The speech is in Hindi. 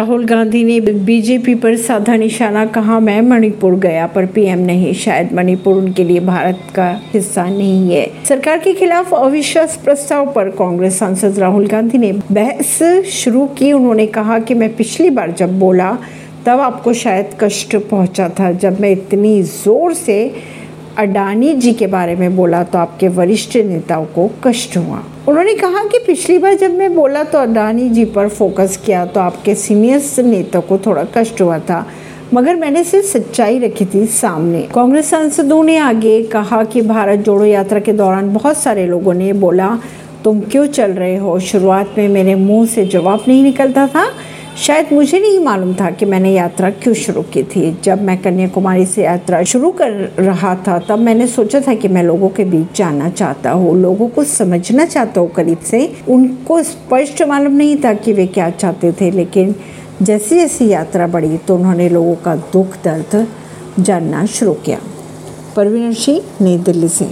राहुल गांधी ने बीजेपी पर साधा निशाना कहा, मैं मणिपुर गया, पर पीएम नहीं, शायद मणिपुर उनके लिए भारत का हिस्सा नहीं है। सरकार के खिलाफ अविश्वास प्रस्ताव पर कांग्रेस सांसद राहुल गांधी ने बहस शुरू की। उन्होंने कहा कि मैं पिछली बार जब बोला, तब आपको शायद कष्ट पहुँचा था, जब मैं इतनी ज़ोर से अडानी जी के बारे में बोला तो आपके वरिष्ठ नेताओं को कष्ट हुआ। उन्होंने कहा कि पिछली बार जब मैं बोला तो अडानी जी पर फोकस किया तो आपके सीनियर नेता को थोड़ा कष्ट हुआ था, मगर मैंने सिर्फ़ सच्चाई रखी थी सामने। कांग्रेस सांसदों ने आगे कहा कि भारत जोड़ो यात्रा के दौरान बहुत सारे लोगों ने बोला, तुम क्यों चल रहे हो? शुरुआत में मेरे मुँह से जवाब नहीं निकलता था। शायद मुझे नहीं मालूम था कि मैंने यात्रा क्यों शुरू की थी। जब मैं कन्याकुमारी से यात्रा शुरू कर रहा था, तब मैंने सोचा था कि मैं लोगों के बीच जाना चाहता हूँ। लोगों को समझना चाहता हूँ करीब से। उनको स्पष्ट मालूम नहीं था कि वे क्या चाहते थे, लेकिन जैसी जैसी यात्रा बढ़ी तो उन्होंने लोगों का दुख, दर्द जानना शुरू किया। परवीन सिंह, नई दिल्ली से।